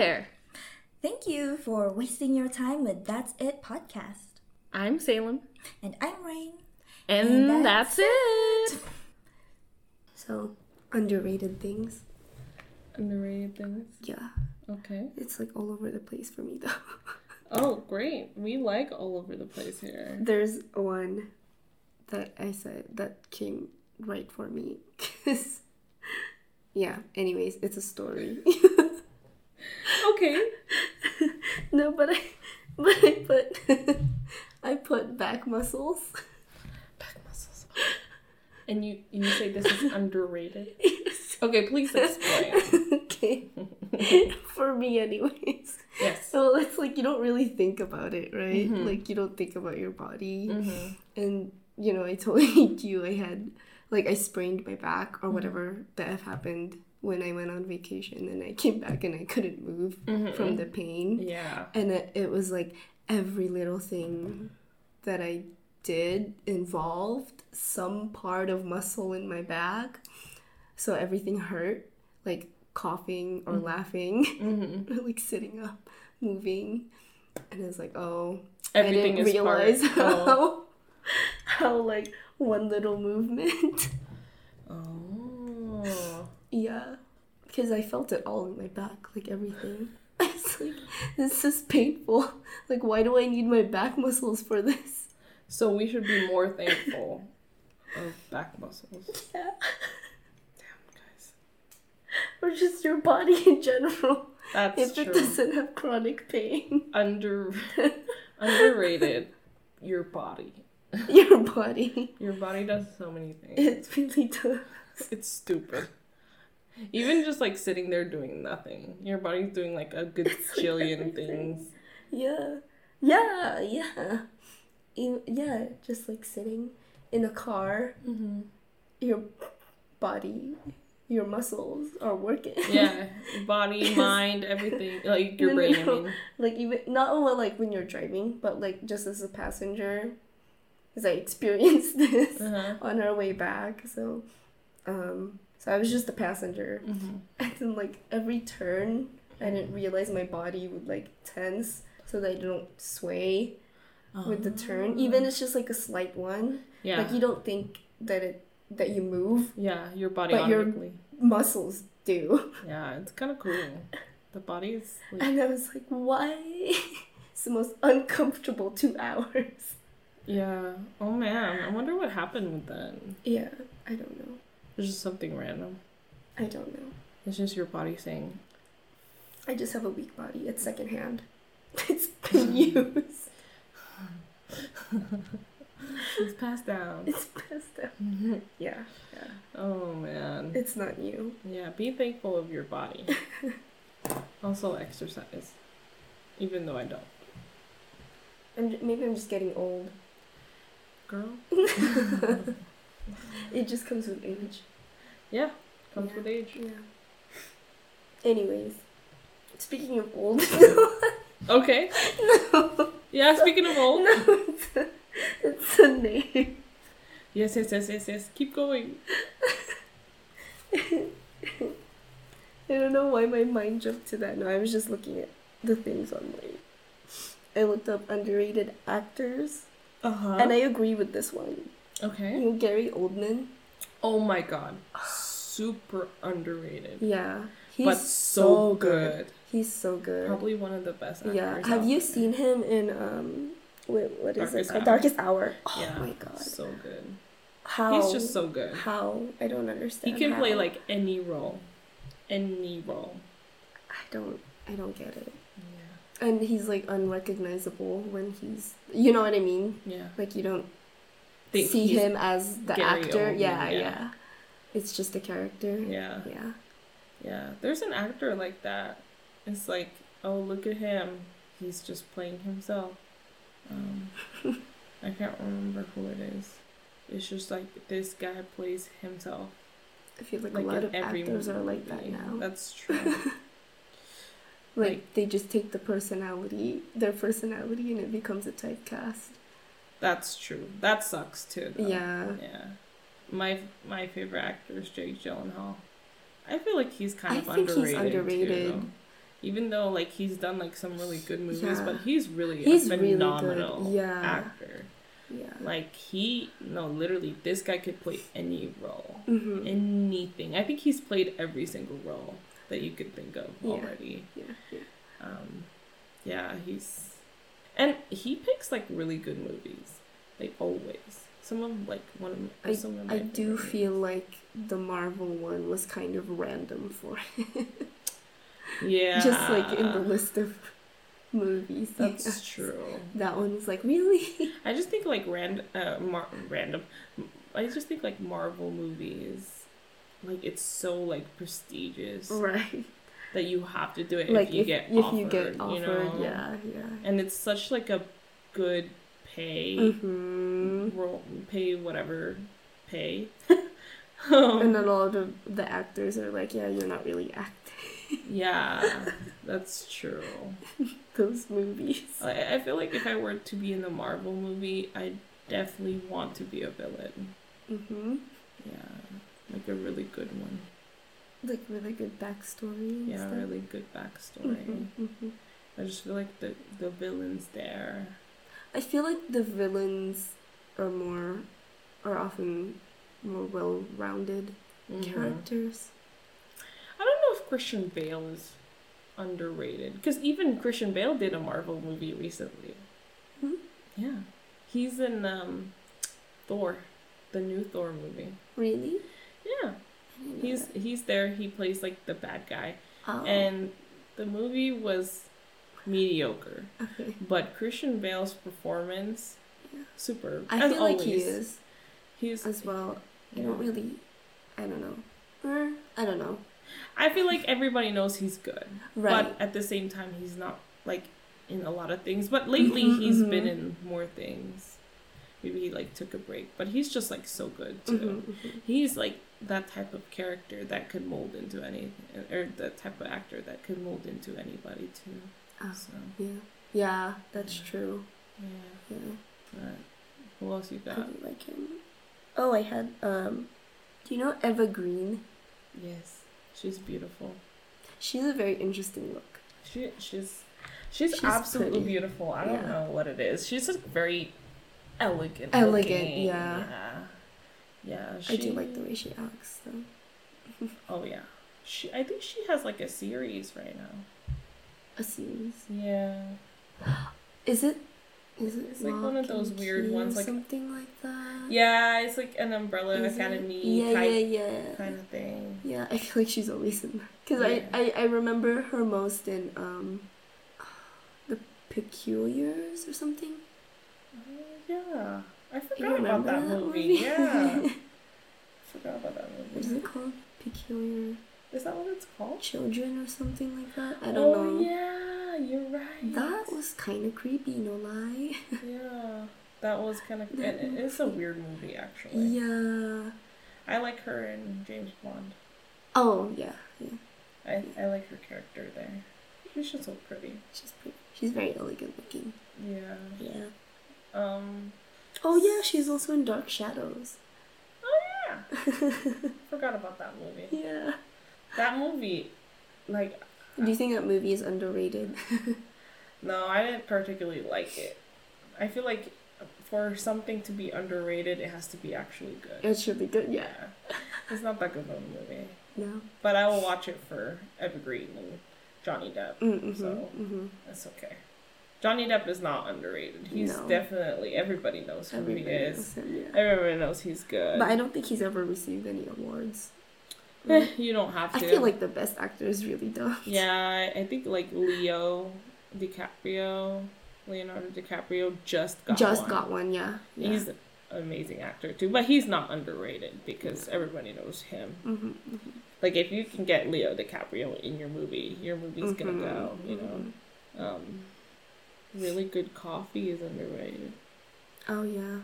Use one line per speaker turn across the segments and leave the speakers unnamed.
there.
Thank you for wasting your time with That's It podcast.
I'm Salem.
And I'm Rain.
And,
And
that's,
that's
it.
So, underrated things.
Underrated things.
Yeah.
Okay.
It's like all over the place for me though.
Oh, great. We like all over the place here.
There's one that I said that came right for me. 'Cause- yeah, anyways, it's a story.
Okay.
no, but I but I put I put back muscles.
Back muscles. And you you say this is underrated? Yes. Okay, please explain.
okay. for me anyways.
Yes.
So it's like you don't really think about it, right?
Mhm.
Like you don't think about your body.
Mm-hmm.
and you know i told you i had like i sprained my back or whatever that have happened when i went on vacation and i came back and i couldn't move
Mhm.
from the pain
Yeah.
and it, it was like every little thing that i did involved some part of muscle in my back so everything hurt like coughing or laughing
Mm-hmm.
or like sitting up moving and i was like oh
Everything
I didn't
is
realize
part. Oh.
how, how like one little movement.
Oh.
Yeah, because I felt it all in my back, like everything. It's like this is painful. Like, why do I need my back muscles for this?
So we should be more thankful of back muscles.
Yeah,
Damn, guys.
or just your body in general.
That's
if
true.
it doesn't have chronic pain,
Under underrated your body.
your body,
Your body does so many things.
it really does.
It's stupid. Even just like sitting there doing nothing, your body's doing like a good jillion
everything.
things.
Yeah, yeah, yeah, E- yeah. Just like sitting in a car.
Mm-hmm.
your body, your muscles are working.
Yeah, body, mind, everything. Like your
No, no,
brain. I mean,
like even not only like when you're driving, but like just as a passenger, because I experienced this
uh-huh.
on our way back. So, um, so I was just a passenger,
Mm-hmm.
and then like every turn, I didn't realize my body would like tense so that I don't sway with the turn. Even it's just like a slight one.
yeah,
Like you don't think that it that you move,
yeah, your body
But you're- muscles do.
Yeah, it's kind of cool. The body is like,
And I was like, why? it's the most uncomfortable two hours.
yeah. Oh man, I wonder what happened with that.
Yeah, I don't know.
It's just something random.
I don't know.
It's just your body saying,
I just have a weak body. It's secondhand. It's been used.
"It's passed down."
It's passed down. Yeah, yeah.
oh man.
It's not you.
Yeah, be thankful of your body. also exercise, even though I don't.
I'm, maybe I'm just getting old.
Girl.
It just comes with age.
Yeah, comes
Yeah.
with age.
Yeah. Anyways, speaking of old,
Okay.
no,
Yeah, speaking of old.
no, it's a, it's a name.
Yes, yes, yes, yes, yes. Keep going.
I don't know why my mind jumped to that. No, I was just looking at the things on my. I looked up underrated actors,
Uh huh.
and I agree with this one.
Okay.
You know, Gary Oldman.
Oh my god. Super underrated.
Yeah, he's
but so good.
He's so good.
Probably one of the best actors.
yeah. Have you
there.
seen him in um? Wait, what is
Darkest
it?
Hour.
Darkest Hour. Oh
Yeah.
my god.
So good.
How?
He's just so good.
How? I don't understand.
He can play like any role. Any role.
I don't. I don't get it.
Yeah.
And he's like unrecognizable when he's. You know what I mean?
Yeah.
Like you don't
Think
see him as the
Gary
actor.
Oldman,
yeah,
yeah.
yeah, It's just a character.
Yeah.
Yeah.
Yeah. There's an actor like that. It's like, oh look at him. He's just playing himself. Um I can't remember who it is. It's just like this guy plays himself.
I feel like,
Like
a lot of
every
actors are like that now.
That's true.
like,
like-
they just take the personality, their personality, and it becomes a typecast.
That's true. That sucks too. Though.
Yeah.
Yeah. My my favorite actor is Jake Gyllenhaal. I feel like he's kind
I
of
think he's
underrated.
underrated.
Too. Even though like he's done like some really good movies,
Yeah.
but he's really
He's
a
really
phenomenal
Yeah.
actor.
Yeah.
Like he no, literally this guy could play any role.
Mm-hmm.
Anything. I think he's played every single role that you could think of
Yeah.
already.
Yeah. Yeah.
Um yeah, he's and he picks like really good movies. Like always. Some of like one of
I,
some of my
I do
favorite
feel like the Marvel one was kind of random for
Yeah.
just like in the list of movies.
That's true.
That one was like really.
I just think like rand uh mar- random. I just think like Marvel movies, like it's so like prestigious
right.
That you have to do it
like
if you get
if
offered.
you get offered,
you know?
yeah, yeah.
And it's such like a good pay,
Mm-hmm.
role, pay whatever, pay.
And
um,
then all the the actors are like, yeah, you're not really acting
yeah, that's true.
those movies.
I, I feel like if I were to be in the Marvel movie, I definitely want to be a villain.
Mm-hmm.
Yeah, like a really good one.
Like really good backstory.
Yeah,
stuff.
really good backstory.
Mhm, mhm.
I just feel like the the villains there.
I feel like the villains are more, are often more well-rounded
Mhm.
characters.
I don't know if Christian Bale is underrated because even Christian Bale did a Marvel movie recently.
Mhm.
Yeah, he's in um, Thor, the new Thor movie.
Really?
Yeah,
I didn't know
he's he's there. He plays like the bad guy,
oh.
and the movie was mediocre.
okay.
But Christian Bale's performance,
Yeah.
superb.
I
as
feel like
always.
he is
He's
as well. I don't really. I don't know. I don't know.
I feel like everybody knows he's good,
Right.
but at the same time, he's not like in a lot of things. But lately,
Mhm,
he's
mhm.
been in more things. Maybe he like took a break, but he's just like so good too.
Mhm, mhm.
He's like that type of character that could mold into any, or the type of actor that could mold into anybody too.
Oh,
So
yeah. Yeah, that's
Yeah.
true.
yeah,
Yeah.
but who else you got?
really like him. Oh, I had um. Do you know Eva Green?
Yes, she's beautiful.
She's a very interesting look.
She she's she's,
She's
absolutely
pretty.
beautiful. I don't
Yeah.
know what it is. She's just very elegant.
Elegant, yeah.
Yeah. Yeah.
I do like the way she acts, though.
Oh yeah. She I think she has like a series right now.
A series.
Yeah.
Is it? Is it?
It's like one of those weird ones, like-
something like that.
Yeah, it's like an Umbrella
Is?
Academy
Yeah,
type
yeah, yeah.
kind of thing.
Yeah, I feel like she's always in. Because
Yeah.
I, I, I remember her most in um, The Peculiars or something.
Oh, yeah. I forgot about
remember
that, movie. Yeah.
what
forgot about that movie.
it called? Peculiar
Is that what it's called?
Children or something like that? I don't
oh,
know.
yeah, you're right.
That was kind of creepy, no lie.
Yeah, that was kind of.
That
It, it's a weird movie, actually.
yeah.
I like her in James Bond.
Oh, yeah, yeah.
I, I like her character there. She's just so pretty.
She's pretty. She's very elegant looking.
Yeah.
Yeah.
Um.
Oh, yeah, she's also in Dark Shadows.
Oh yeah. Forgot about that movie.
Yeah.
That movie, like,
Do you think that movie is underrated?
no, I didn't particularly like it. I feel like for something to be underrated, it has to be actually good.
It should be good, yeah.
Yeah. It's not that good of a movie.
No.
But I will watch it for Eva Green and Johnny Depp.
Mm-hmm.
So-
mm-hmm.
That's okay. Johnny Depp is not underrated. He's
No.
definitely everybody knows who
Everybody
he is.
knows him, yeah.
Everybody knows he's good.
But I don't think he's ever received any awards.
Eh, you don't have to.
I feel like the best actors really don't.
yeah, I think like Leo DiCaprio, Leonardo DiCaprio just got
Just
one.
got one, yeah. yeah.
He's an amazing actor too, but he's not underrated because everybody knows him.
hmm
Like if you can get Leo DiCaprio in your movie, your movie's gonna
Mhm,
go. You know, um, really good coffee is underrated.
Oh yeah.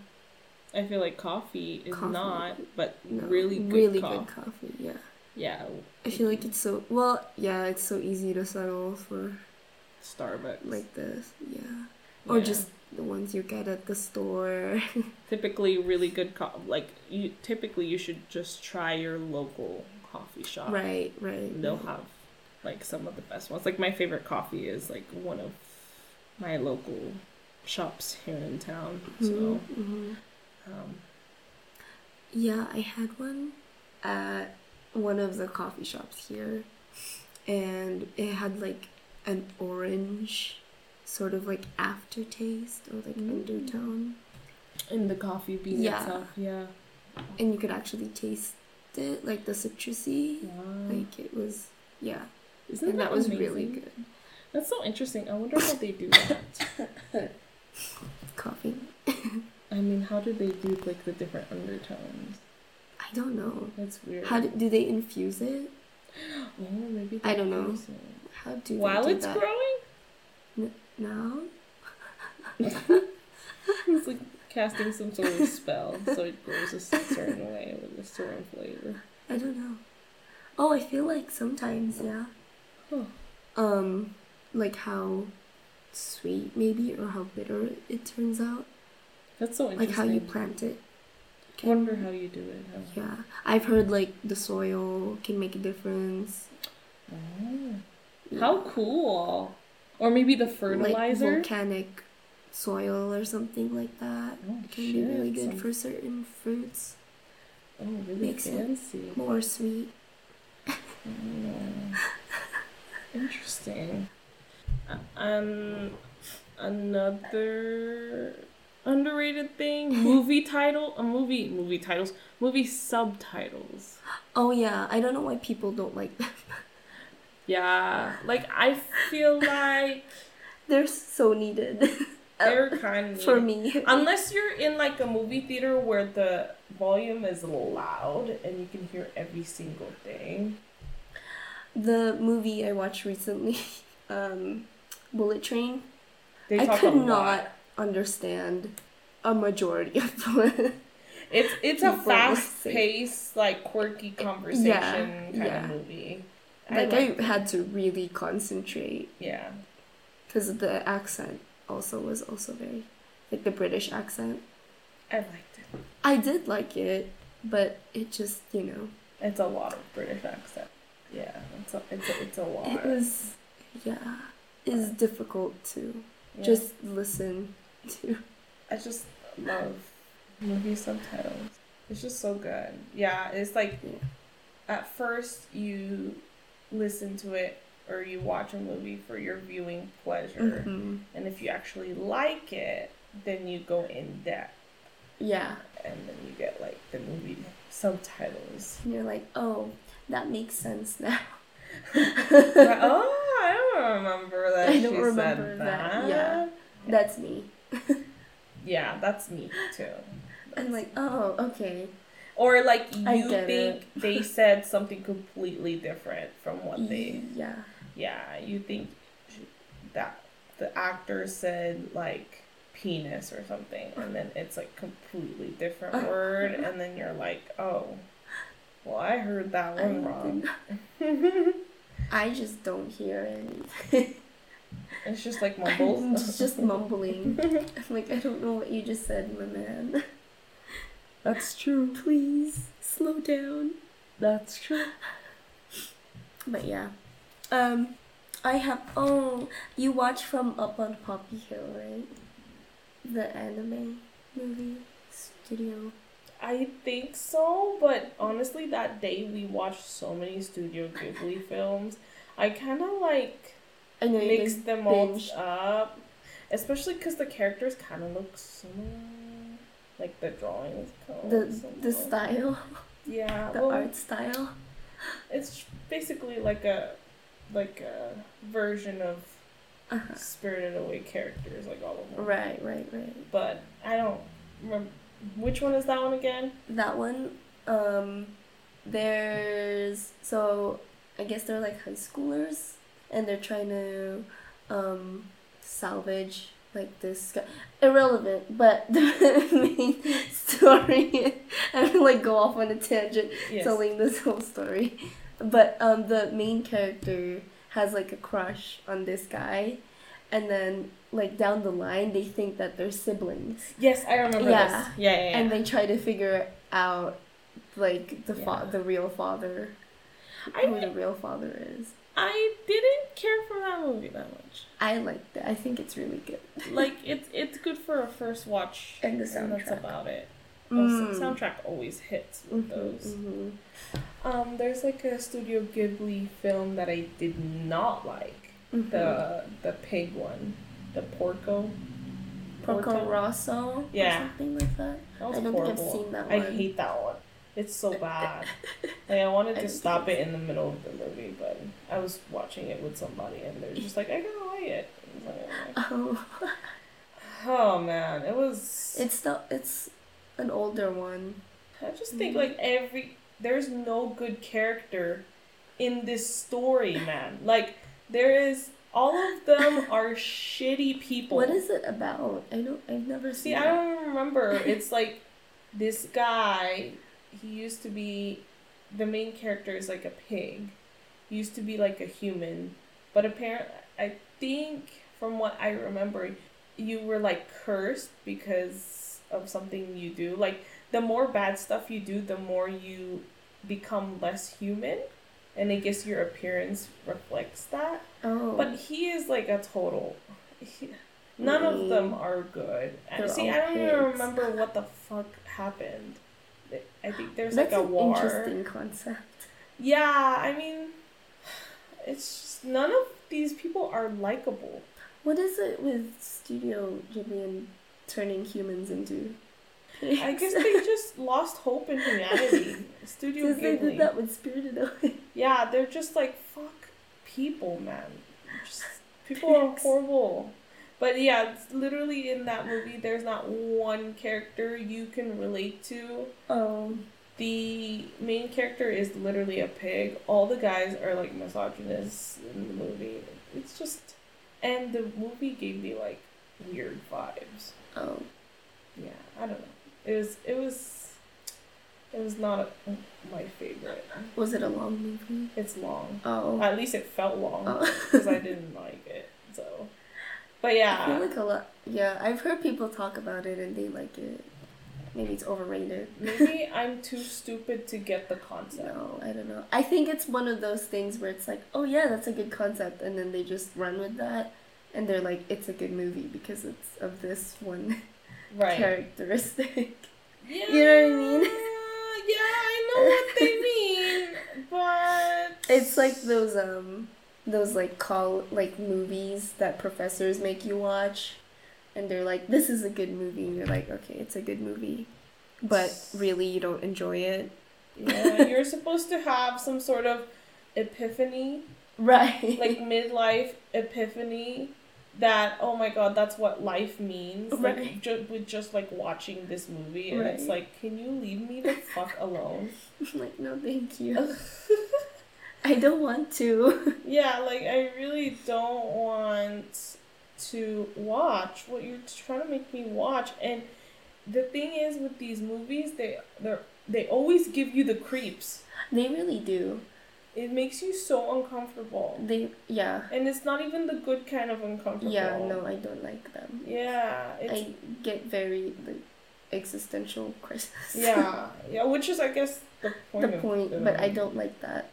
I feel like coffee is
Coffee.
not, but
No,
really good
really
coffee.
good coffee. Yeah.
Yeah,
I feel like it's so well. Yeah, it's so easy to settle for
Starbucks.
like this. Yeah. Or
Yeah.
just the ones you get at the store.
typically really good coffee. like you typically you should just try your local coffee shop.
right. Right.
They'll
right.
have like some of the best ones. Like my favorite coffee is like one of my local shops here in town. So
Mhm.
um,
Yeah, I had one at one of the coffee shops here, and it had like an orange sort of like aftertaste or like
Mm.
undertone,
in the coffee bean
Yeah.
itself, yeah.
and you could actually taste it, like the citrusy.
Wow.
Like it was, yeah,
Isn't
and that was really
amazing?
good.
That's so interesting. I wonder how they do that.
Coffee.
I mean, how do they do like the different undertones?
I don't know.
That's weird.
How do, do they infuse it?
Oh, maybe
I don't know.
it.
How do
While
they do
it's
that?
growing,
now?
it's like casting some sort of spell, so it grows a certain way with a certain flavor.
I don't know. Oh, I feel like sometimes, yeah.
Huh.
Um, like how sweet maybe or how bitter it turns out.
That's so interesting.
Like how you plant it.
I wonder how you do it.
Yeah, I've heard like the soil can make a difference.
Oh.
Yeah.
How cool! Or maybe the
Like
fertilizer.
volcanic soil or something like that.
oh,
It can be really good
some-
for certain fruits.
Oh, really
makes it
fancy.
More sweet.
Interesting. Uh, Um, another underrated thing: movie title, a movie, movie titles, movie subtitles.
Oh yeah, I don't know why people don't like them.
Yeah, like I feel like
They're so needed
they're kind of
for me.
Unless you're in like a movie theater where the volume is loud and you can hear every single thing.
The movie I watched recently, um, Bullet Train,
They
I could not understand a majority of the.
It's it's a fast paced, like quirky conversation kind
yeah.
of movie.
like
liked
I had to really concentrate
yeah.
because the accent also was also very like the British accent.
I liked it.
I did like it, but it just you know
It's a lot of British accent. Yeah, it's a it's a, it's a lot.
it was yeah is difficult to
Yeah.
just listen to.
I just love movie subtitles. It's just so good. Yeah, it's like
Yeah.
at first you listen to it or you watch a movie for your viewing pleasure,
Mhm.
and if you actually like it, then you go in depth
Yeah,
and then you get like the movie subtitles.
and you're like, oh, that makes sense now.
Oh, don't remember that
I don't remember
said
that,
that.
yeah. That's me.
Yeah, that's me too.
I'm like, oh, okay.
Or like
I
you
get
think
it.
they said something completely different from what they.
Yeah.
Yeah, you think that the actor said like penis or something, and then it's like completely different
Uh-huh.
word, and then you're like, oh, well, I heard that one
I
wrong.
I just don't hear anything.
it's just like
I'm just, just mumbling. I'm like, I don't know what you just said, my man.
That's true.
Please slow down.
That's true.
But yeah. Um, I have. Oh, you watched from Up on Poppy Hill, right? The anime movie studio.
I think so, but honestly, that day we watched so many Studio Ghibli films. I kind of like
I know
mixed them all up, especially because the characters kind of look similar, like the drawings.
The
look
the style,
yeah,
the
well,
art style.
it's basically like a like a version of
Uh-huh.
Spirited Away characters, like all of them.
Right, right, right.
But I don't remember which one is that one again.
That one, um, there's so I guess they're like high schoolers, and they're trying to, um, salvage like this guy. Irrelevant, but the main story. I would like go off on a tangent
Yes.
telling this whole story, but um, the main character has like a crush on this guy, and then like down the line they think that they're siblings
Yes, I remember
Yeah.
this. Yeah, yeah, yeah.
and they try to figure out like the fa- the real father.
I
who the real father is.
I didn't care for that movie that much.
I liked it. I think it's really good.
Like it's it's good for a first watch,
And the
that's
soundtrack.
about it.
Mm.
Oh, soundtrack always hits with
Mhm,
those.
mhm.
Um, there's like a Studio Ghibli film that I did not like. The the pig one, the Porco.
Porco. Rosso
Yeah.
or something like that.
That
I don't think I've seen that one.
I hate that one. It's so bad. like I wanted to
don't
stop it in the middle of the movie, but I was watching it with somebody, and they're just like, "I don't like it." Like,
Oh,
Oh man, it was.
it's the it's an older one.
I just think
Mhm.
like every there's no good character in this story, man. Like there is all of them are shitty people.
What is it about? I don't. I've never seen.
See.
I
don't remember. It's like this guy. He used to be the main character is like a pig. He used to be like a human, but apparently, I think from what I remember, you were like cursed because of something you do. Like the more bad stuff you do, the more you become less human, and I guess your appearance reflects that.
Oh,
But he is like a total. He, none of them are good.
They're
see, I don't even remember what the fuck happened. I think there's
that's
like a
an
war.
interesting concept.
Yeah, I mean, it's just none of these people are likable.
What is it with Studio Ghibli and turning humans into?
I guess they just lost hope in humanity. Studio
Because they did that with Spirited Away.
Yeah, they're just like fuck people, man. Just people are horrible. But yeah, it's literally in that movie, there's not one character you can relate to.
Oh,
The main character is literally a pig. All the guys are like misogynists in the movie. It's just, and the movie gave me like weird vibes.
oh,
Yeah, I don't know. It was it was it was not my favorite.
was it a long movie?
It's long.
Oh,
At least it felt long
oh.
because I didn't like it. So, but yeah.
I feel
yeah,
like a lot. Yeah, I've heard people talk about it and they like it. Maybe it's overrated.
maybe I'm too stupid to get the concept.
No, I don't know. I think it's one of those things where it's like, oh yeah, that's a good concept, and then they just run with that, and they're like, it's a good movie because it's of this one
Right.
characteristic.
Yeah,
You know what I mean?
Yeah, I know what they mean, but
It's like those um those like call like movies that professors make you watch and they're like this is a good movie and you're like okay it's a good movie but really you don't enjoy it
yeah, you're supposed to have some sort of epiphany,
right
like midlife epiphany. That oh my god, that's what life means. Like ju- with just like watching this movie, and it's like, can you leave me the fuck alone?
like no thank you i don't want to
Yeah, like I really don't want to watch what you're trying to make me watch. And the thing is with these movies, they they they always give you the creeps.
they really do
It makes you so uncomfortable.
they yeah
And it's not even the good kind of uncomfortable.
yeah no i don't like them
Yeah,
i get very like existential crisis
yeah, yeah, which is I guess the point.
the point
the
but i don't like that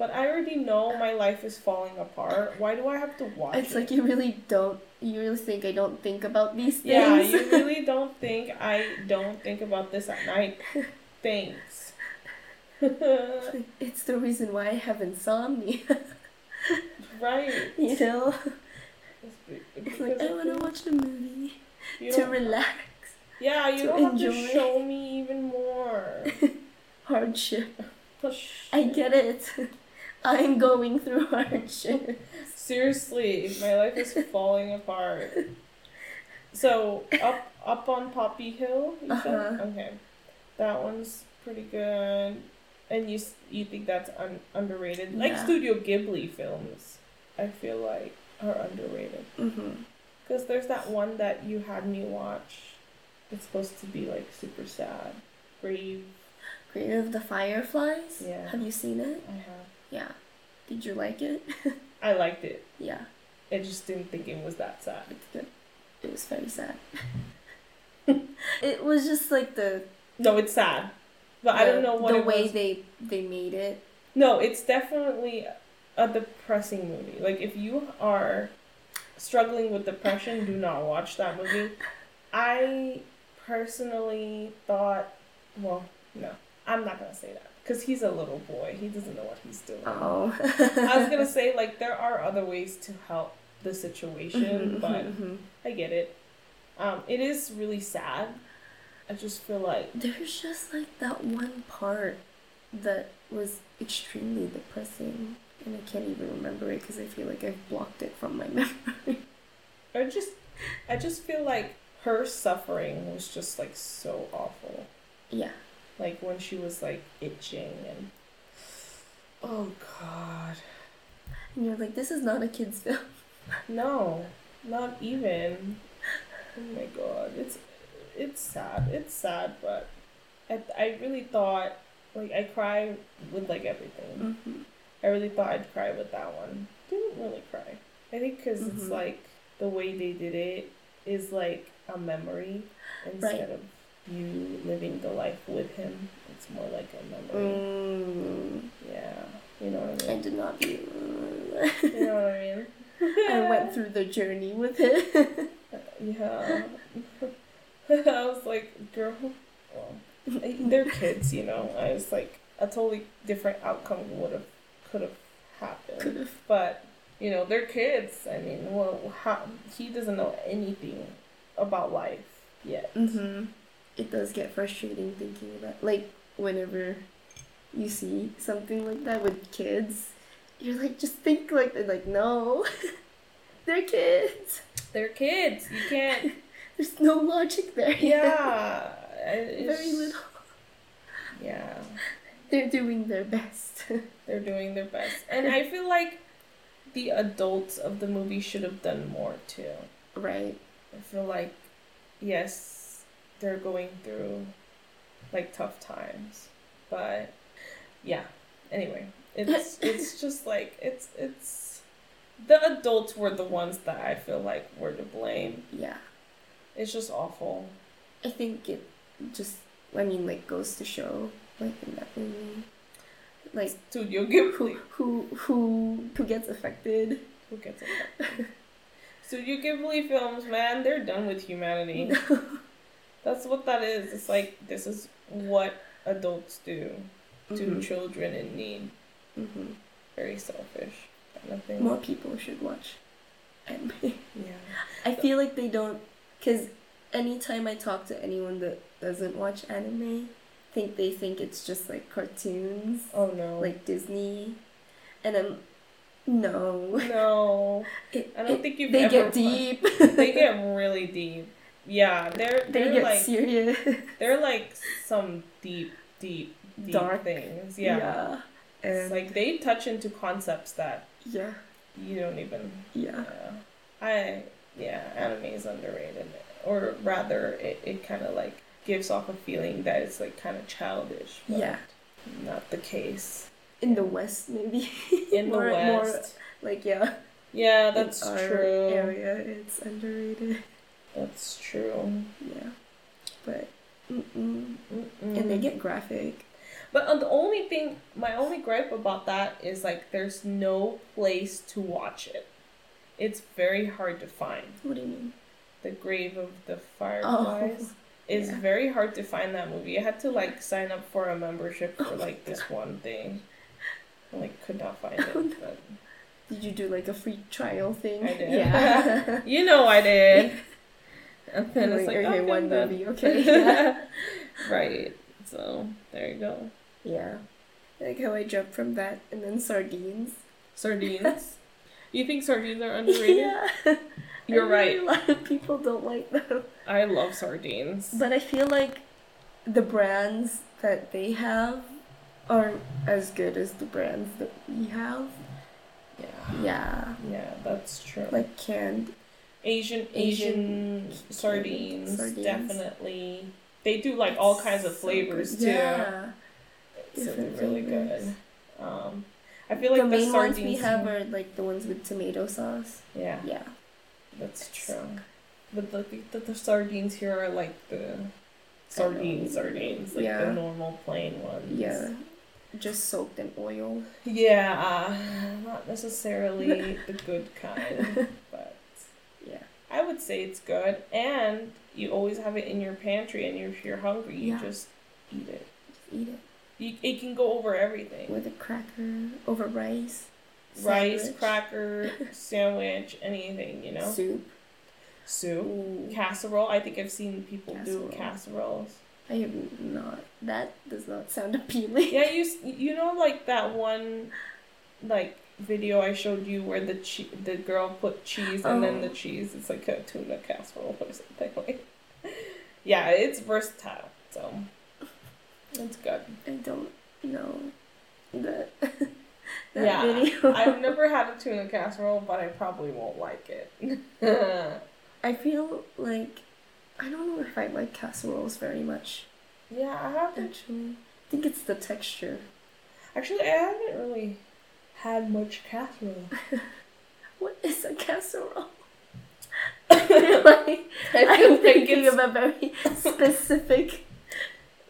But I already know my life is falling apart. Why do I have to watch
it's
it?
like you really don't you really think i don't think about these things
Yeah, you really don't think I don't think about this at night. Thanks.
It's the reason why I have insomnia.
right.
you know,
It's
it's like I want to watch a movie to relax.
Yeah, you don't have to
enjoy.
show me even more.
Hardship. I get it. I'm going through hardship.
Seriously, my life is falling apart. So up up on Poppy Hill, you
Uh-huh.
okay, that one's pretty good. And you you think that's un- underrated? Like
Yeah.
Studio Ghibli films, I feel like are underrated.
Mm-hmm.
Because there's that one that you had me watch. It's supposed to be like super sad. Brave.
Grave of the Fireflies.
Yeah.
Have you seen it?
I have.
Yeah. Did you like it?
I liked it.
yeah.
I just didn't think it was that sad.
It's good. It was very sad. it was just like the
No, it's sad. But I don't know what
the way
was.
they they made it
No, it's definitely a depressing movie. Like if you are struggling with depression, do not watch that movie. I personally thought, well, no, I'm not gonna say that because he's a little boy. He doesn't know what he's doing.
Oh.
I was gonna say like there are other ways to help the situation,
Mhm,
but
mhm, mhm.
I get it. Um, it is really sad. I just feel like
There's just like that one part that was extremely depressing, and I can't even remember it because I feel like I've blocked it from my memory.
I just I just feel like her suffering was just like so awful.
Yeah.
Like when she was like itching and oh god.
And you're like, this is not a kid's film.
No, not even. Oh my god, it's it's sad. It's sad, but I I really thought like I cry with like everything.
Mm-hmm.
I really thought I'd cry with that one. Didn't really cry. I think because it's
Mhm.
like the way they did it is like a memory instead
Right.
of you living the life with him. It's more like a memory.
Mm,
Yeah, you know what I mean.
I did not be.
You know what I mean.
I went through the journey with it.
Yeah. I was like, girl, well, they're kids, you know. I was like, a totally different outcome would have, could have happened. But you know, they're kids. I mean, well, how he doesn't know anything about life yet.
Mm-hmm. It does get frustrating thinking about like whenever you see something like that with kids, you're like just think like they're like no, they're kids.
They're kids. You can't.
There's no logic there.
Yeah. it's-
Very little.
Yeah.
They're doing their best.
They're doing their best, and I feel like the adults of the movie should have done more too.
right.
I feel like, yes, they're going through like tough times, but yeah. Anyway, it's it's just like it's it's the adults were the ones that I feel like were to blame.
Yeah.
It's just awful.
I think it just I mean like goes to show like in that movie. Like
Studio Ghibli,
who who who gets affected.
who gets it? Studio Ghibli films, man, they're done with humanity. That's what that is. It's like this is what adults do to
Mhm.
children in need.
Mhm.
Very selfish. Kind of thing.
More people should watch anime.
Yeah.
I feel like they don't, because anytime I talk to anyone that doesn't watch anime, think they think it's just like cartoons,
Oh no.
like Disney, and I'm no.
no.
It,
I don't
it-
think you've
they get deep.
They get really deep. Yeah, they're
they
they're
get
like
serious.
they're like some deep, deep, deep
Dark.
things. Yeah.
And
It's like they touch into concepts that
yeah,
you don't even.
yeah,
Yeah. I yeah, anime is underrated, or rather, it, it kind of like gives off a feeling that it's like kind of childish. But
Yeah.
Not the case
in the West maybe.
in the
More-
West.
more like yeah.
yeah, that's
our
true.
Area, it's underrated.
That's true.
Yeah, but mm-mm.
Mm-mm.
and they get graphic.
But uh, the only thing, my only gripe about that is like there's no place to watch it. It's very hard to find.
What do you mean?
The Grave of the Fireflies oh, is
yeah.
very hard to find that movie. I had to like sign up for a membership for oh like this one thing. I like could not find it. But
Did you do like a free trial thing?
I did.
Yeah.
you know I did. And then it's
Like, okay,
okay,
one
then.
movie, okay. Yeah.
right. So there you go.
yeah. Like how I jumped from that and then sardines.
Sardines. You think sardines are underrated?
yeah.
You're right.
A lot of people don't like them.
I love sardines.
But I feel like the brands that they have aren't as good as the brands that we have.
Yeah.
Yeah.
Yeah, that's true.
Like canned.
Asian Asian,
Asian
sardines,
sardines.
definitely. They do like all kinds of flavors too.
Yeah.
So they're really
flavors.
good. Um, I feel like
the
the,
main ones
sardines.
we have are like the ones with tomato sauce.
yeah,
Yeah.
that's true. But the, the the sardines here are like the sardine sardines, like
Yeah.
the normal plain ones.
Yeah. just soaked in oil.
Yeah, uh, not necessarily the good kind, but
Yeah.
I would say it's good. And you always have it in your pantry, and if you're hungry, you
Yeah.
just eat it.
Eat it
You, it can go over everything.
with a cracker over rice.
Rice,
sandwich,
cracker, sandwich, anything, you know?
soup.
Soup.
Ooh,
Casserole. I think I've seen people do
Casserole.
casseroles.
I have not. That does not sound appealing.
Yeah, you you know like that one like video I showed you where the che- the girl put cheese and then
Oh.
the cheese it's like a tuna casserole or something like. Yeah, it's versatile, so it's good.
I don't know that. that
Yeah,
video.
I've never had a tuna casserole, but I probably won't like it.
I feel like I don't know if I like casseroles very much.
yeah, I haven't
Actually, I think it's the texture.
actually I haven't really had much casserole.
What is a casserole? I feel like
I feel
I'm
like
thinking
it's
of a very specific.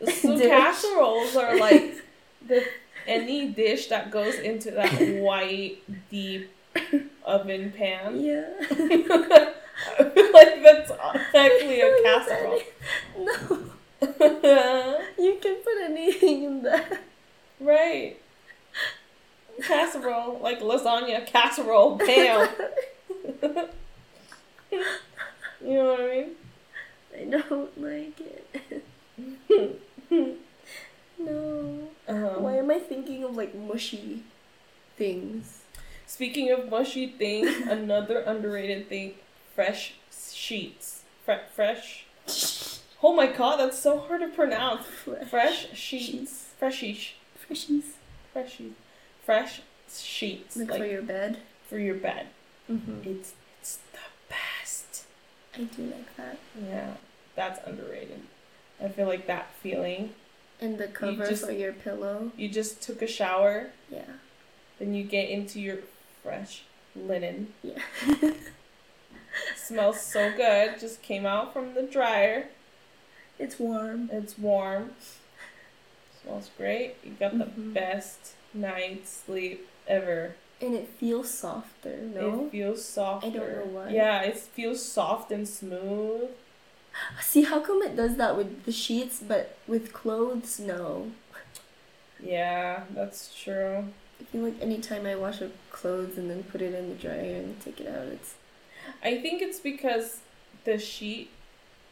So casseroles are like the any dish that goes into that white deep oven pan.
Yeah.
I feel like that's actually a casserole.
No, you can put anything in that.
right. Casserole, like lasagna casserole, bam. you know what I mean?
I don't like it. no.
Um,
Why am I thinking of like mushy things?
Speaking of mushy things, another underrated thing: fresh sheets. Fre- fresh. Oh my god, that's so hard to pronounce. Fresh sheets.
Sheets.
Freshish.
Freshies.
Fresh sheets. Fresh sheets.
Like,
Like,
for your bed.
for your bed.
Mm-hmm.
It's it's the best.
I do like that.
Yeah, that's underrated. I feel like that feeling.
And the cover
just-
for your pillow.
You just took a shower,
Yeah.
then you get into your fresh linen.
Yeah.
smells so good. Just came out from the dryer.
It's warm.
It's warm. Smells great. You got the
Mhm.
best night's sleep ever.
And it feels softer, no?
It feels softer.
I don't know why.
Yeah, it feels soft and smooth.
See, how come it does that with the sheets, but with clothes, no?
Yeah, that's true.
I feel like anytime I wash up clothes and then put it in the dryer and take it out, it's
I think it's because the sheet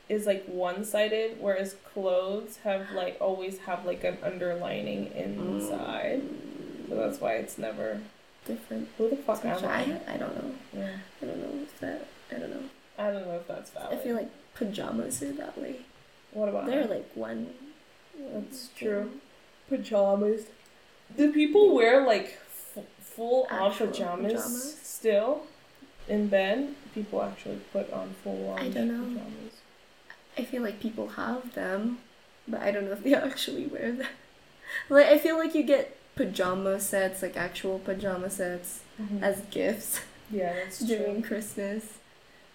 is like one sided, whereas clothes have like always have like an underlining inside. So that's why it's never.
different.
Who the fuck am I?
I, I don't know.
Yeah.
I don't know if that. I don't know.
I don't know if that's valid.
I feel like pajamas are that way.
What about
They're like one.
That's true. pajamas? Do people wear like f- full on pajamas,
pajamas?
still in bed? People actually put on full on
I don't know.
pajamas.
I feel like people have them, but I don't know if they actually wear them. Like I feel like you get pajama sets, like actual pajama sets, mm-hmm. as gifts
yeah, that's
during
true.
Christmas.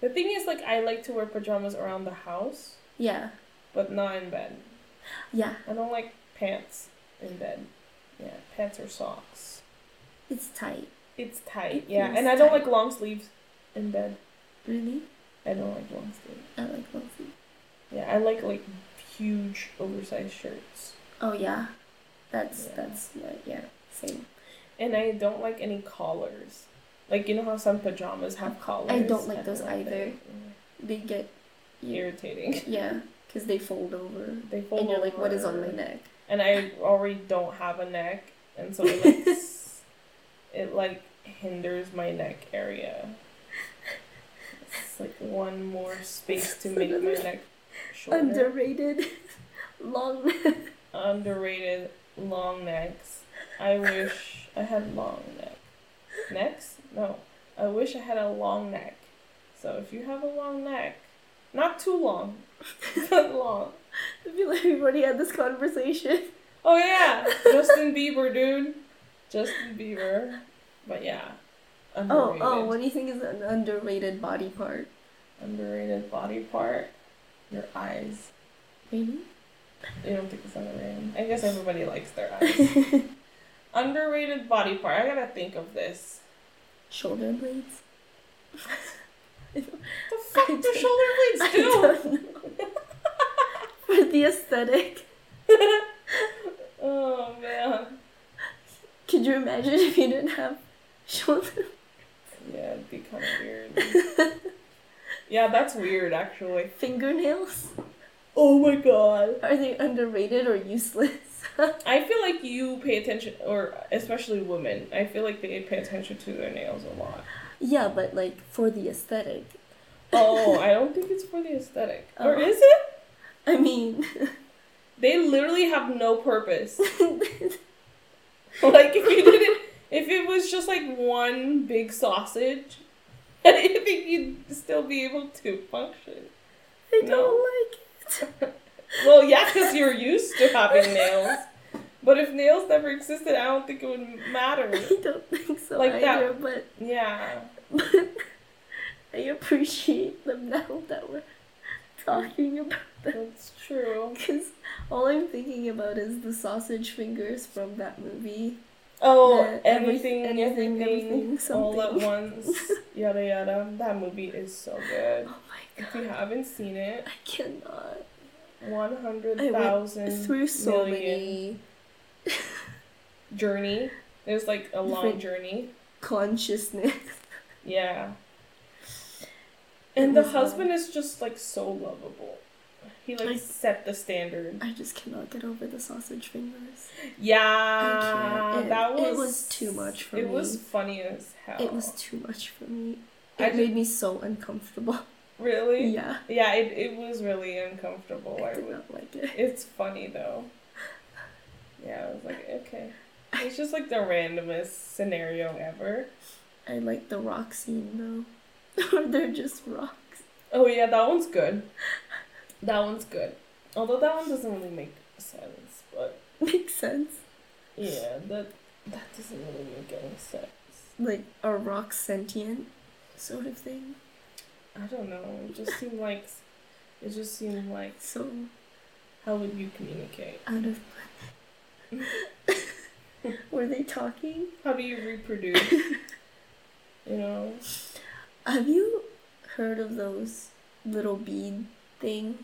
The thing is, like, I like to wear pajamas around the house,
Yeah,
but not in bed.
yeah,
I don't like pants in bed. Yeah, pants or socks.
it's tight.
It's tight.
It
yeah, and I don't
tight.
like long sleeves in bed.
Really,
I don't like long sleeves.
I like long sleeves.
Yeah, I like like huge oversized shirts.
Oh yeah, that's
Yeah.
that's yeah, yeah same.
And I don't like any collars. Like you know how some pajamas have collars.
I don't like those
that.
either. They get
Irritating.
yeah, because they fold over,
They fold
and you're like, what is on my neck?
And I already don't have a neck, and so it like it like hinders my neck area. It's like one more space to make my neck shorter.
Underrated, long.
Underrated long necks. I wish I had long neck. Necks? No. I wish I had a long neck. So if you have a long neck, not too long, but long.
I feel like we've already had this conversation.
Oh yeah, Justin Bieber, dude. Justin Bieber. But yeah,
Oh, oh
underrated.
oh, oh, what do you think is an underrated body part?
Underrated body part. Your eyes.
Maybe?
You don't think it's underrated? I guess everybody likes their eyes. underrated body part. I gotta think of this.
Shoulder blades.
The fuck do shoulder blades do?
know. For the aesthetic.
oh man.
Could you imagine if you didn't have shoulder?
Yeah, it'd be kind of weird. yeah, that's weird actually.
Fingernails?
Oh my god.
Are they underrated or useless?
I feel like you pay attention, or especially women. I feel like they pay attention to their nails a lot.
yeah, but like for the aesthetic.
Oh, I don't think it's for the aesthetic. Or
Oh.
is it? Oh.
I mean,
They literally have no purpose. like if you didn't, if it was just like one big sausage, I think you'd still be able to function.
I
No.
don't like it.
Well, yeah, because you're used to having nails. But if nails never existed, I don't think it would matter.
I don't think so
Like that.
either, but,
Yeah.
but I appreciate them now that we're talking about them.
That's true.
Because all I'm thinking about is the sausage fingers from that movie.
Oh, everything-
everything,
everything, all at once. yada yada. That movie is so good.
Oh my god!
If you haven't seen it,
I cannot.
One hundred
I
thousand
through so many
journey. There's like a long
Different-
journey.
consciousness.
Yeah. And the
was,
husband is just like so lovable. He like
I-
set the standard.
I just cannot get over the sausage fingers.
Yeah,
can't. It-
that was
it was too much for
it
me.
It was funny as hell.
It was too much for me. It
ju-
made me so uncomfortable.
Really
Yeah.
yeah. It it was really uncomfortable.
I
I
did
would
not like it.
It's funny though. Yeah, I was like, okay. It's just like the randomest scenario ever.
I like the rock scene though. or they're just rocks.
Oh yeah, that one's good. That one's good. Although that one doesn't really make sense, but
Makes sense.
yeah, that that doesn't really make any sense.
Like are rocks sentient sort of thing.
I don't know. It just seemed like it just seemed like
So
how would you communicate?
out of Were they talking?
How do you reproduce? you know?
Have you heard of those little bead things?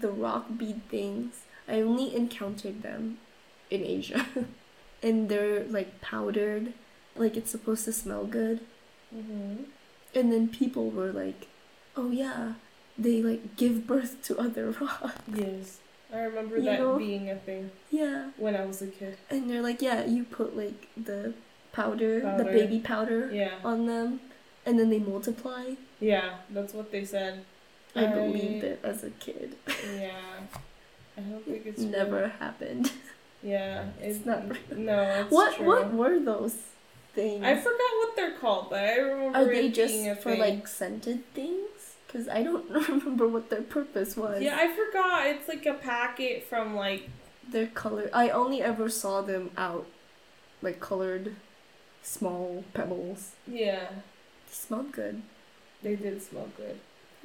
The rock bead things? I only encountered them in Asia. and they're like powdered, like it's supposed to smell good.
Mm-hmm.
And then people were like, oh yeah, they like give birth to other rocks.
Yes. I remember
You
that
know?
being a thing
Yeah.
when I was a kid.
And they're like, yeah, you put like the powder, the baby powder
Yeah.
on them, and then they multiply.
Yeah, that's what they said.
I
I-
believed it as a kid.
Yeah. I don't think it's
Never
real.
happened.
Yeah,
It's
it's
not
not. No, it's
what
true.
what were those things?
I forgot what they're called, but I remember
Are they
it
just for
thing.
like scented things? Because I don't remember what their purpose was.
Yeah, I forgot. It's like a packet from like
Their color. I only ever saw them out, like colored, small pebbles.
yeah.
They smelled good.
They did smell good.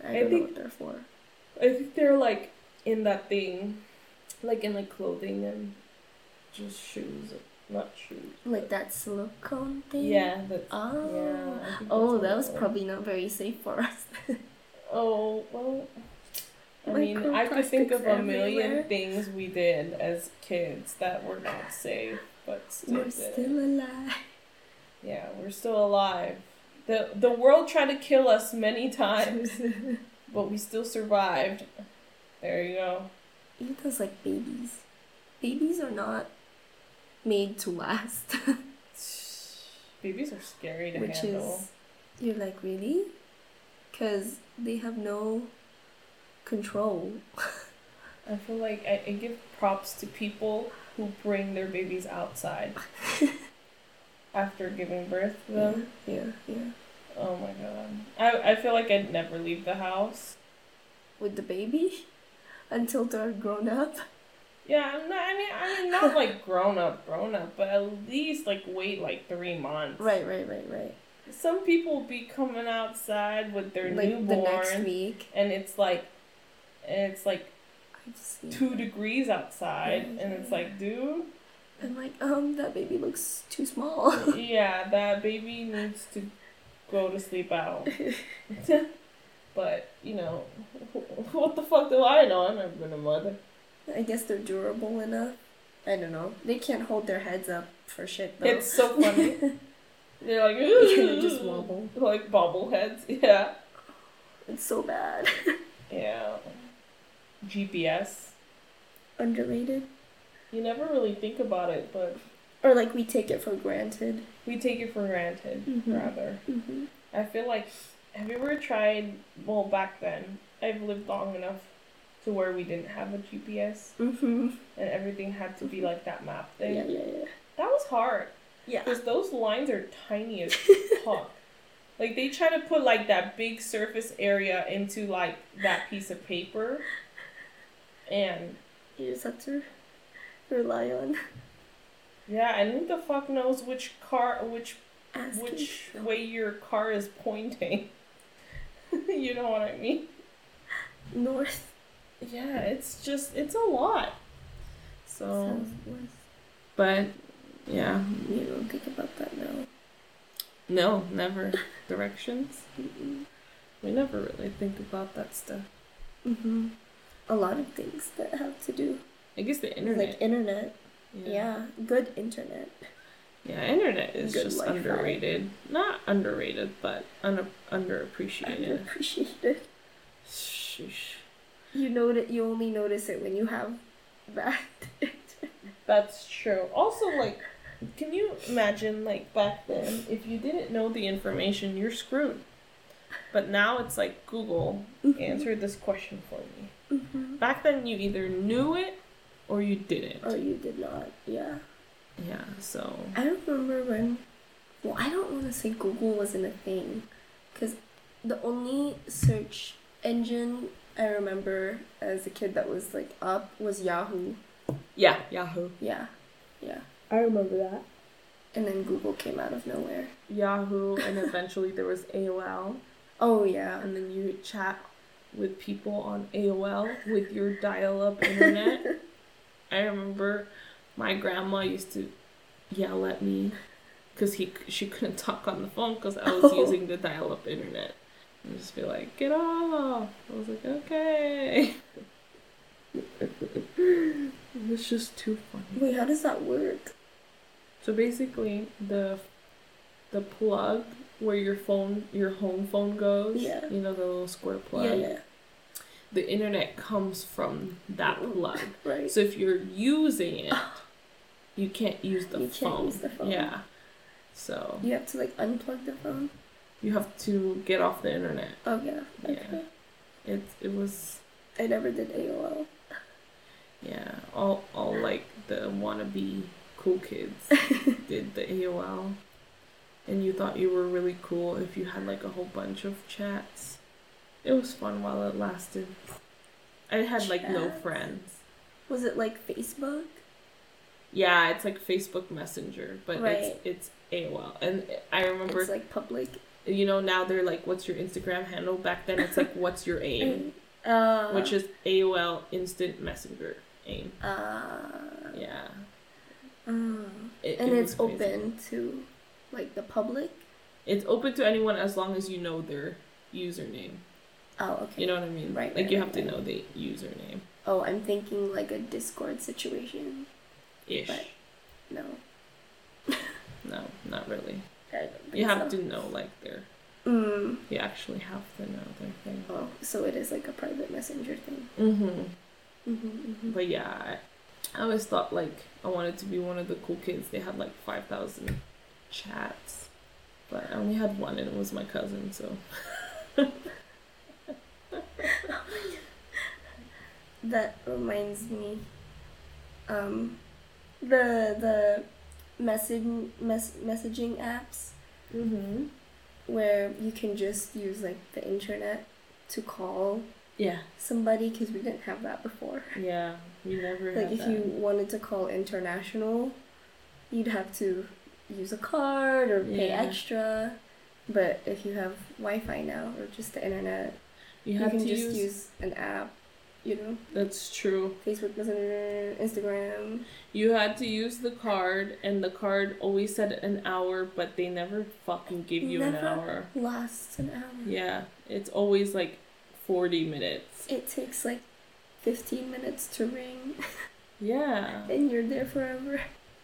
I
I
don't know
think-
what they're for.
I think they're like in that thing, like in like clothing and just shoes, not shoes.
Like that silicone thing.
Yeah, that's ah.
Oh.
yeah.
Oh, that was probably not very safe for us.
Oh well. I mean, I could think of a
Microplastics
million
everywhere.
things we did as kids that were not safe, but still
We're
did.
still alive.
Yeah, we're still alive. the The world tried to kill us many times, but we still survived. There you go.
Even those like babies. Babies are not made to last.
Babies are scary to
Which
handle.
is you're like, really? Cause they have no control.
I feel like I, I give props to people who bring their babies outside after giving birth to them.
Yeah, yeah.
Oh my god. I, I feel like I'd never leave the house.
With the baby? Until they're grown up.
Yeah, I'm not, I mean, I mean, not like grown up, grown up, but at least like wait like three months.
Right, right, right, right.
Some people be coming outside with their
like
newborn,
the next week.
and it's like, and it's like two degrees outside,
Yeah,
and it's like, dude,
I'm like, um, that baby looks too small.
yeah, that baby needs to go to sleep out. but, you know, what the fuck do I know? I've never been a mother.
I guess they're durable enough. I don't know. They can't hold their heads up for shit though.
It's so funny. They're like,
They just wobble.
Like bobbleheads. Yeah.
It's so bad.
Yeah. GPS.
Underrated.
You never really think about it, but
Or like we take it for granted.
we take it for granted,
Mhm.
rather.
Mm-hmm.
I feel like, have you ever tried, well, back then, I've lived long enough to where we didn't have a GPS
Mm-hmm.
and everything had to be like that map thing.
Yeah, yeah, yeah.
That was hard
Yeah.
because those lines are tiny as fuck. Like they try to put like that big surface area into like that piece of paper, and
You just have to rely on
yeah, and who the fuck knows which car, which
asking.
which way your car is pointing? you know what I mean?
North.
Yeah, it's just it's a lot. So, but yeah,
You don't think about that now.
no, never directions.
Mm-mm.
We never really think about that stuff.
Mm-hmm. A lot of things that have to do
I guess the internet.
like internet. Yeah. good internet.
Yeah, internet is
Good
just
Wi-Fi.
underrated. Not underrated, but un- underappreciated.
Underappreciated.
Sheesh.
You know that you only notice it when you have that.
That's true. Also, like, can you imagine, like, back then, if you didn't know the information, you're screwed. But now it's like Google answered this question for me.
Mm-hmm.
Back then, you either knew it or you didn't.
Or you did not. Yeah.
Yeah, so.
I don't remember when. Well, I don't want to say Google wasn't a thing, because the only search engine I remember as a kid that was like up was Yahoo.
Yeah, Yahoo.
Yeah, yeah.
I remember that.
And then Google came out of nowhere.
Yahoo, and eventually there was AOL.
Oh yeah.
and then you chat with people on AOL with your dial-up internet. I remember my grandma used to yell at me because he she couldn't talk on the phone because I was
Oh.
using the dial-up internet. And just be like, get off. I was like, okay. it was just too funny.
Wait, how does that work?
So basically, the the plug where your phone, your home phone goes.
Yeah.
You know the little square plug.
Yeah, yeah.
The internet comes from that plug.
Right.
So if you're using it, you can't use the
You can't use the phone.
Yeah. So
You have to like unplug the phone.
You have to get off the internet.
Oh yeah.
Yeah.
Okay.
It it was
I never did AOL.
yeah all all like the wannabe cool kids did the AOL, and you thought you were really cool if you had like a whole bunch of chats. It was fun while it lasted. I had like no friends.
Was it like Facebook?
Yeah, it's like Facebook Messenger, but
Right.
it's it's AOL. And I remember,
It's like public.
You know, now they're like, "What's your Instagram handle?" Back then, it's like, "What's your aim?"
Uh,
Which is AOL Instant Messenger aim.
uh,
Yeah,
uh,
It-
and
it
it's open to like the public.
It's open to anyone as long as you know their username.
Oh, okay.
You know what I mean?
Right,
Like
right,
you
right,
have to know the username.
Oh, I'm thinking like a Discord situation.
Ish.
But- No,
No, not really.
I don't think
You have
so.
to know like their.
Mm.
You actually have to know their thing.
Oh, so it is like a private messenger thing.
Mm-hmm.
Mm-hmm, mm-hmm.
But yeah, I, I always thought like I wanted to be one of the cool kids. They had like five thousand chats, but I only had one, and it was my cousin. So
That reminds me. Um, the the message mes- messaging apps
mm-hmm.
where you can just use like the internet to call
yeah,
somebody because we didn't have that before.
yeah, we never
Like if
that.
you wanted to call international, you'd have to use a card or pay
Yeah.
extra. But if you have Wi-Fi now or just the internet,
you
you, can
to
just
use,
use an app. You know,
That's true.
Facebook Messenger, Instagram.
You had to use the card, and the card always said an hour, but they never fucking give you an
Never.
hour.
Lasts an hour.
Yeah, it's always like 40 minutes.
It takes like 15 minutes to ring,
Yeah.
and you're there forever.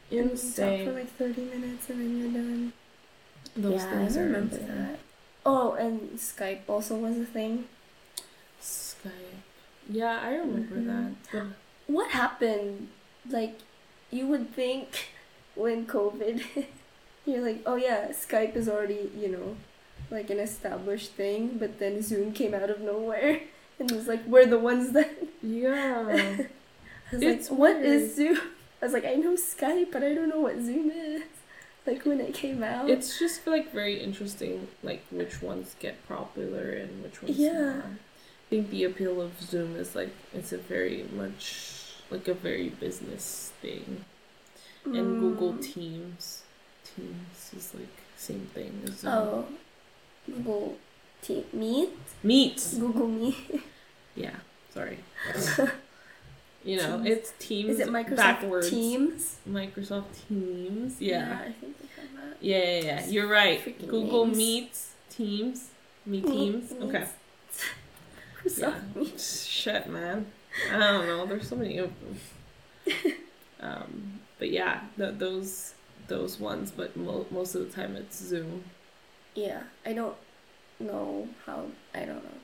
Insane. And you for like 30 minutes, and then you're done.
Those
yeah,
things
I remember
insane.
that. Oh, and Skype also was a thing.
Yeah, I remember
Mhm.
that.
What happened? Like, you would think when COVID, you're like, oh yeah, Skype is already, you know, like an established thing, but then Zoom came out of nowhere and was like, we're the ones that.
yeah.
I was
It's
like, what
weird.
is Zoom? I was like, I know Skype, but I don't know what Zoom is. Like when it came out.
It's just like very interesting, like which ones get popular and which ones
Yeah.
not. I think the appeal of Zoom is like it's a very much like a very business thing, and Google
Mm.
Teams, Teams is like same thing as Zoom.
Oh, Google Te- Meet?
Meet.
Google Meet.
Yeah, sorry. you know,
Teams.
it's Teams
Is it Microsoft
backwards.
Teams?
Microsoft Teams. Yeah.
I think they have that.
Yeah, yeah, yeah. You're right.
Freaking
Google
names.
Meets, Teams, Me
Meet-
Teams.
Meet.
Okay. Yeah. Shit, man. I don't know. There's so many of them. Um, but yeah, th- those those ones. But mo- most of the time it's Zoom.
Yeah, I don't know how. I don't know.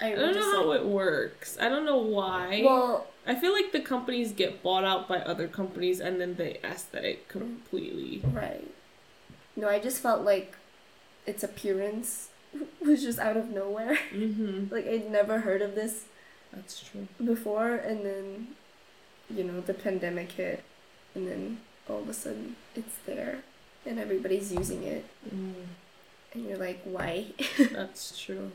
I,
I don't know how
like,
it works. I don't know why.
Well,
I feel like the companies get bought out by other companies, and then they aesthetic completely.
right. No, I just felt like its appearance was just out of nowhere.
Mm-hmm.
Like I'd never heard of this
That's true.
before, and then, you know, the pandemic hit, and then all of a sudden it's there, and everybody's using it,
Mm,
and you're like, why?
that's true.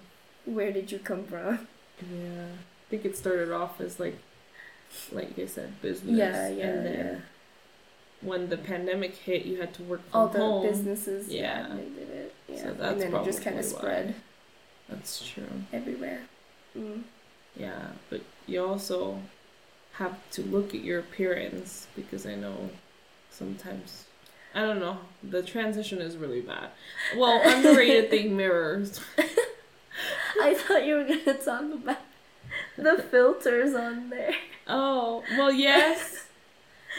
Where did you come from?
Yeah, I think it started off as like, like I said, business.
Yeah, yeah,
And then
yeah.
when the pandemic hit, you had to work from
All the
home.
businesses, yeah,
Yeah.
they did it. Yeah,
So that's
and then it just kind of spread
That's true.
everywhere. Mm.
Yeah, but you also have to look at your appearance because I know sometimes. I don't know. The transition is really bad. Well, underrated thing mirrors.
I thought you were gonna talk about the filters on there.
Oh, well, yes.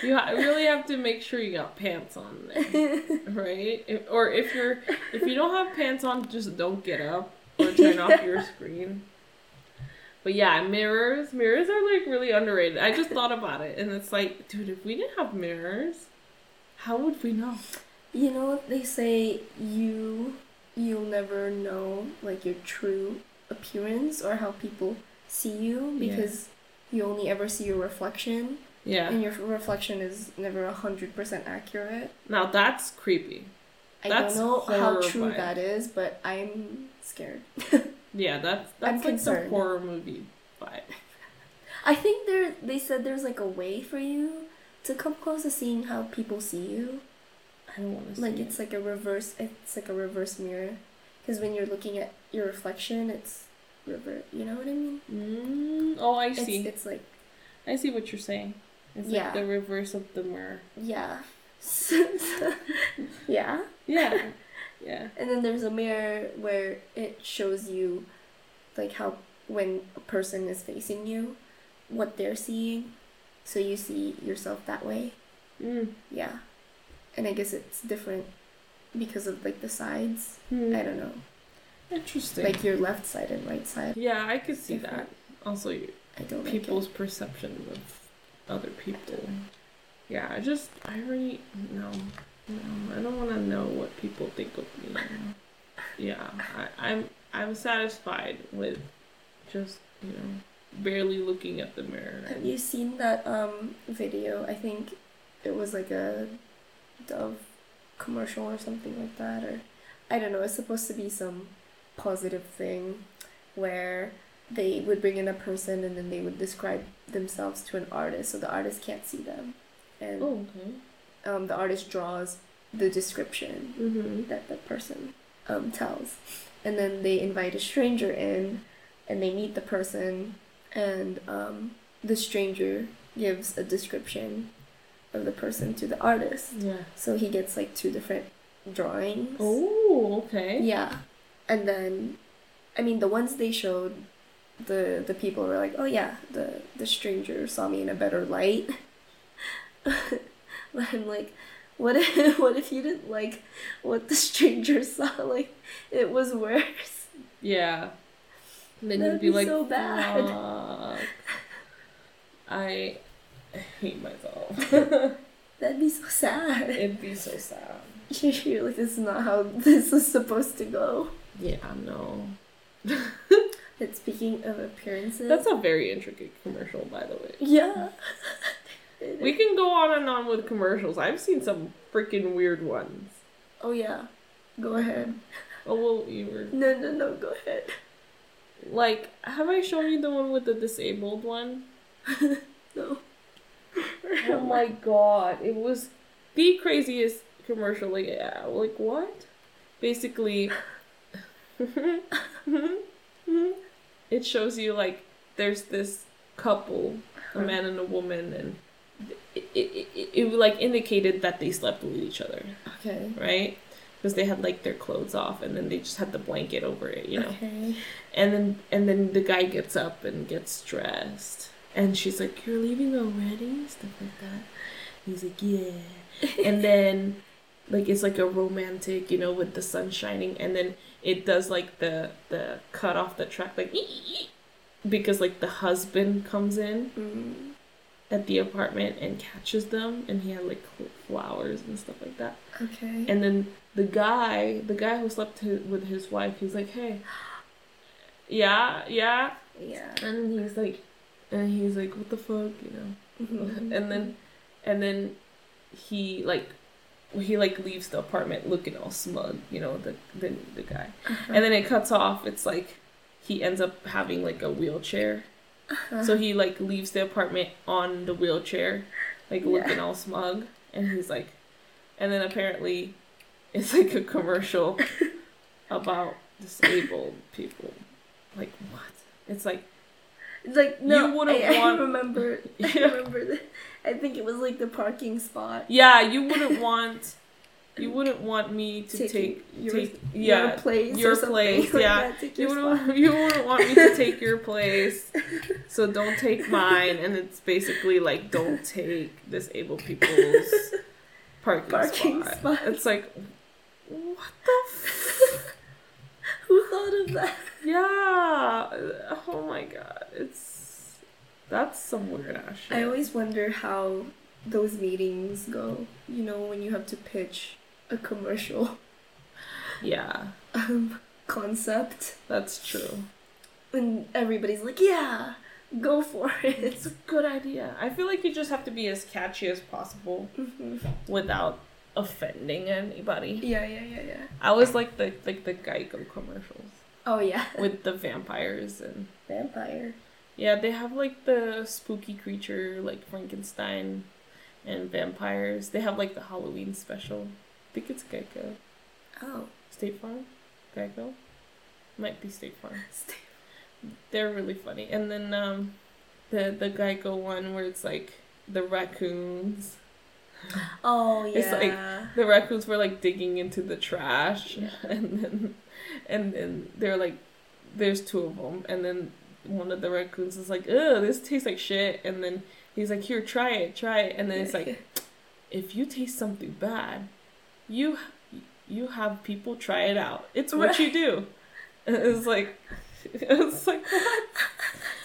You ha- really have to make sure you got pants on there, right? If, or if you're if you don't have pants on, just don't get up or turn off your screen. But yeah, mirrors, mirrors are like really underrated. I just thought about it, and it's like, dude, if we didn't have mirrors, how would we know?
You know what they say? You you'll never know like your true appearance or how people see you
Yeah.
because you only ever see your reflection,
Yeah.
and your reflection is never a hundred percent accurate.
Now that's creepy.
I
That's
don't know how true that is, but I'm scared.
Yeah, that's
I'm
that's like some
concerned.
horror movie vibe.
I think there they said there's like a way for you to come close to seeing how people see you.
I don't want to see
Like
it.
it's like a reverse. It's like a reverse mirror, because when you're looking at your reflection, it's revert. You know what I mean?
Mm, oh, I
It's
see.
it's like
I see what you're saying. It's
Yeah.
like the reverse of the mirror.
yeah, yeah.
Yeah. yeah.
And then there's a mirror where it shows you, like how when a person is facing you, what they're seeing, so you see yourself that way.
Mm.
Yeah, and I guess it's different because of like the sides.
Hmm.
I don't know,
Interesting.
like your left side and right side.
yeah, I could see
different.
that. Also,
I don't like
people's perception of other people. Yeah, I just, I already, no. No, I don't want to know what people think of me. Yeah, I, I'm, I'm satisfied with just, you know, barely looking at the mirror.
Have you seen that um video? I think it was like a Dove commercial or something like that, or I don't know. It's supposed to be some positive thing where they would bring in a person and then they would describe themselves to an artist, so the artist can't see them, and
Oh, okay.
um, the artist draws the description
Mm-hmm.
that the person um, tells. And then they invite a stranger in and they meet the person and um, the stranger gives a description of the person to the artist.
Yeah.
So he gets like two different drawings.
Oh, okay.
Yeah. And then I mean the ones they showed the the people were like, "Oh yeah, the the stranger saw me in a better light." but I'm like, what if what if you didn't like what the stranger saw? Like it was worse.
Yeah. And then
That'd
you'd be,
be
like,
so bad.
"Fuck. I hate myself.
That'd be so sad.
It'd be so sad.
You're like, this is not how this is supposed to go.
Yeah, no.
And speaking of appearances,
That's a very intricate commercial, by the way.
yeah.
We can go on and on with commercials. I've seen some freaking weird ones.
Oh yeah, go ahead.
Oh well, you were
No, no, no, go ahead.
like, have I shown you the one with the disabled one?
No.
Oh my god, it was the craziest commercial. Like, yeah, like what? Basically, it shows you like there's this couple, a man and a woman, and it, it, it, it like indicated that they slept with each other,
Okay.
right? Because they had like their clothes off, and then they just had the blanket over it, you know.
Okay.
And then and then the guy gets up and gets dressed. And she's like, You're leaving already? Stuff like that. He's like, Yeah. and then like it's like a romantic, you know, with the sun shining and then it does like the the cut off the track like because like the husband comes in
Mm,
at the apartment and catches them and he had like flowers and stuff like that.
okay.
And then the guy, the guy who slept with his wife, he's like, "Hey, yeah, yeah,"
yeah.
and he's like, and he's like, "What the fuck," you know?
Mhm.
And then, and then he like, he like leaves the apartment looking all smug, you know, the the the guy.
Uh-huh.
And then it cuts off. It's like he ends up having like a wheelchair,
Uh-huh.
so he like leaves the apartment on the wheelchair, like
Yeah.
looking all smug, and he's like, and then apparently, it's like a commercial about disabled people. Like what? It's like
It's like no,
You wouldn't
I,
want-
I remember. I remember that. I think it was like the parking spot.
yeah, you wouldn't want. You wouldn't want me to
Taking
take
your-
take
your place
your place
like
yeah
that,
you wouldn't
spot.
you wouldn't want me to take your place so don't take mine and it's basically like don't take disabled people's parking,
Parking
spot.
spot.
it's like what the f-
Who thought of that?
yeah oh my god it's that's some weird ass shit
I always wonder how those meetings go. You know, when you have to pitch a commercial
yeah
um, concept,
that's true
and everybody's like, "Yeah, go for it.
it's a good idea i feel like you just have to be as catchy as possible
hmm
without offending anybody
Yeah, yeah, yeah, yeah.
I was like the like the Geico commercials
Oh yeah,
with the vampires and
vampire.
Yeah, they have like the spooky creature like Frankenstein and vampires. They have like the Halloween special. I think it's Geico.
Oh,
State Farm? Geico? Might be State Farm.
Stay-
They're really funny. And then um the the Geico one where it's like the raccoons.
oh yeah.
It's like the raccoons were like digging into the trash
Yeah.
and then and then they're like there's two of them and then one of the raccoons is like ugh this tastes like shit and then he's like here try it try it and then it's like if you taste something bad you you have people try it out it's what you do and it's like it's like what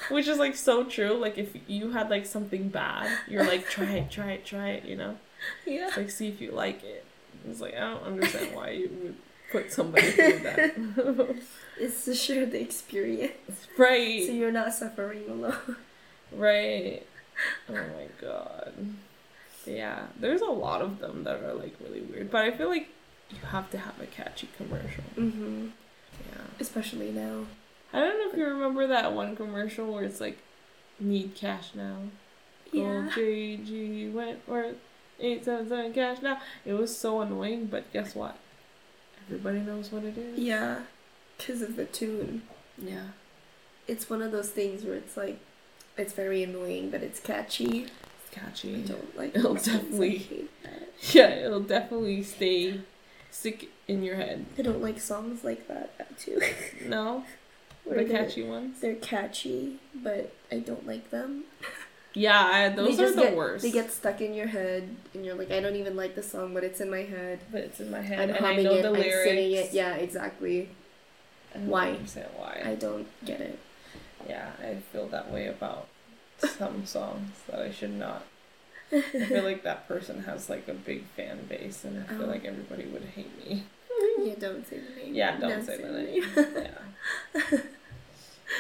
which is like so true like if you had like something bad you're like try it try it try it you know
yeah.
it's like, see if you like it. It's like, I don't understand why you would put somebody through that.
It's to share the experience,
Right.
so you're not suffering alone.
right. Oh my god. Yeah, there's a lot of them that are like really weird, but I feel like you have to have a catchy commercial.
Mm-hmm.
Yeah.
Especially now.
I don't know if you remember that one commercial where it's like, need cash now.
Yeah.
JG Wentworth, 877 cash now. It was so annoying, but guess what? Everybody knows what it is.
Yeah. Because of the tune.
Yeah.
It's one of those things where it's like It's very annoying, but it's catchy.
It's catchy.
I don't like
It'll
those songs. I
definitely-
hate that.
Yeah, it'll definitely stay stick in your head.
I don't like songs like that too.
No,
Where
the catchy ones.
They're catchy, but I don't like them.
Yeah, I, those are the
get,
worst.
They get stuck in your head, and you're like, I don't even like the song, but it's in my head.
but it's in my head,
I'm
and I
humming
know
it.
the
I'm singing it. Yeah, exactly. Why?
understand why.
I don't get it.
Yeah, I feel that way about some songs that I should not. I feel like that person has like a big fan base, and I feel
Oh.
like everybody would hate me.
Yeah, don't say the name.
Yeah, don't say the name. Yeah.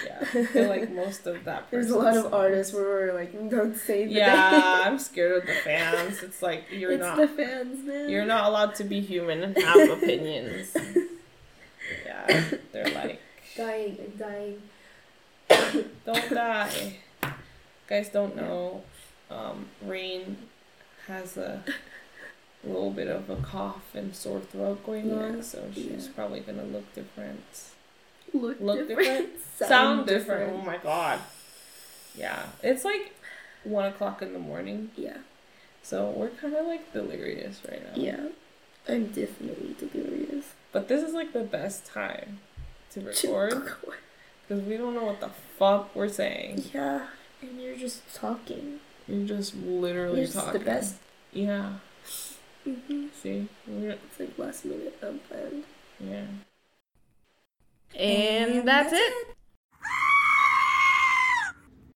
Yeah, I feel like most of that.
There's a lot
person's
of artists where we're like, don't say the
Yeah,
name.
I'm scared of the fans. It's like you're
it's
not.
the fans, man.
You're not allowed to be human and have opinions. Yeah, they're like,
dying and dying.
don't die. Guys don't know. Um, Rain has a little bit of a cough and sore throat going
Yeah,
on, so she's
yeah.
probably gonna look different.
Look,
Look
different.
Sound, different. Oh my god. Yeah, it's like one o'clock in the morning,
Yeah,
so we're kind of like delirious right now.
yeah. I'm definitely delirious.
But this is like the best time to record because we don't know what the fuck we're saying.
yeah, and you're just talking.
You're just literally talking.
It's
talking.
the best.
Yeah.
hmm
See. We're-
It's like last minute unplanned.
Yeah.
And that's it.